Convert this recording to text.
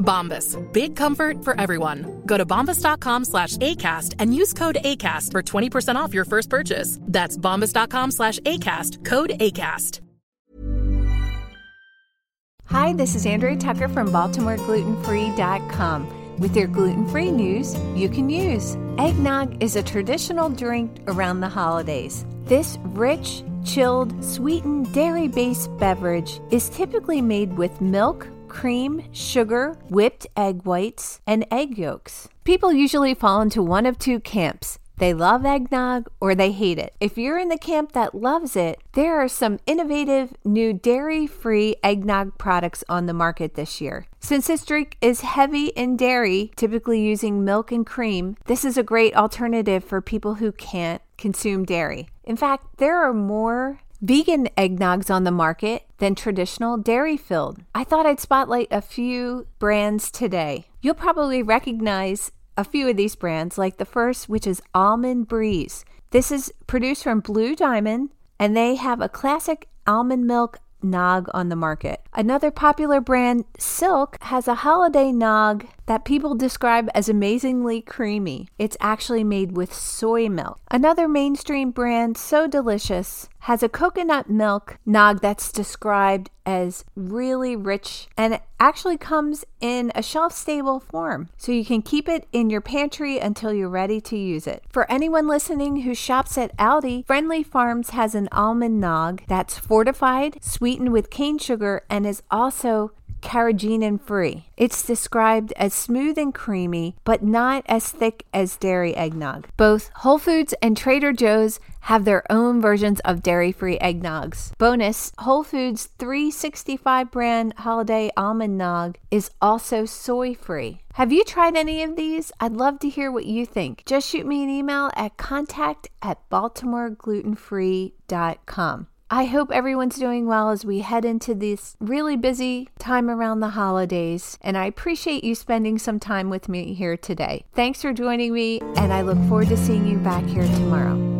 Bombas. Big comfort for everyone. Go to bombas.com slash ACAST and use code ACAST for 20% off your first purchase. That's bombas.com slash ACAST. Code ACAST. Hi, this is Andrea Tucker from BaltimoreGlutenFree.com with your gluten free news you can use. Eggnog is a traditional drink around the holidays. This rich, chilled, sweetened, dairy based beverage is typically made with milk, cream, sugar, whipped egg whites, and egg yolks. People usually fall into one of two camps. They love eggnog or they hate it. If you're in the camp that loves it, there are some innovative new dairy free eggnog products on the market this year. Since this drink is heavy in dairy, typically using milk and cream, this is a great alternative for people who can't consume dairy. In fact, there are more vegan eggnogs on the market than traditional dairy filled. I thought I'd spotlight a few brands today. You'll probably recognize a few of these brands, like the first, which is Almond Breeze. This is produced from Blue Diamond, and they have a classic almond milk nog on the market. Another popular brand, Silk, has a holiday nog that people describe as amazingly creamy. It's actually made with soy milk. Another mainstream brand, So Delicious, has a coconut milk nog that's described as really rich and actually comes in a shelf stable form. So you can keep it in your pantry until you're ready to use it. For anyone listening who shops at Aldi, Friendly Farms has an almond nog that's fortified, sweetened with cane sugar, and is also carrageenan free. It's described as smooth and creamy, but not as thick as dairy eggnog. Both Whole Foods and Trader Joe's have their own versions of dairy free eggnogs. Bonus Whole Foods 365 brand holiday almond nog is also soy free. Have you tried any of these? I'd love to hear what you think. Just shoot me an email at contact at baltimoreglutenfree.com. I hope everyone's doing well as we head into this really busy time around the holidays, and I appreciate you spending some time with me here today. Thanks for joining me, and I look forward to seeing you back here tomorrow.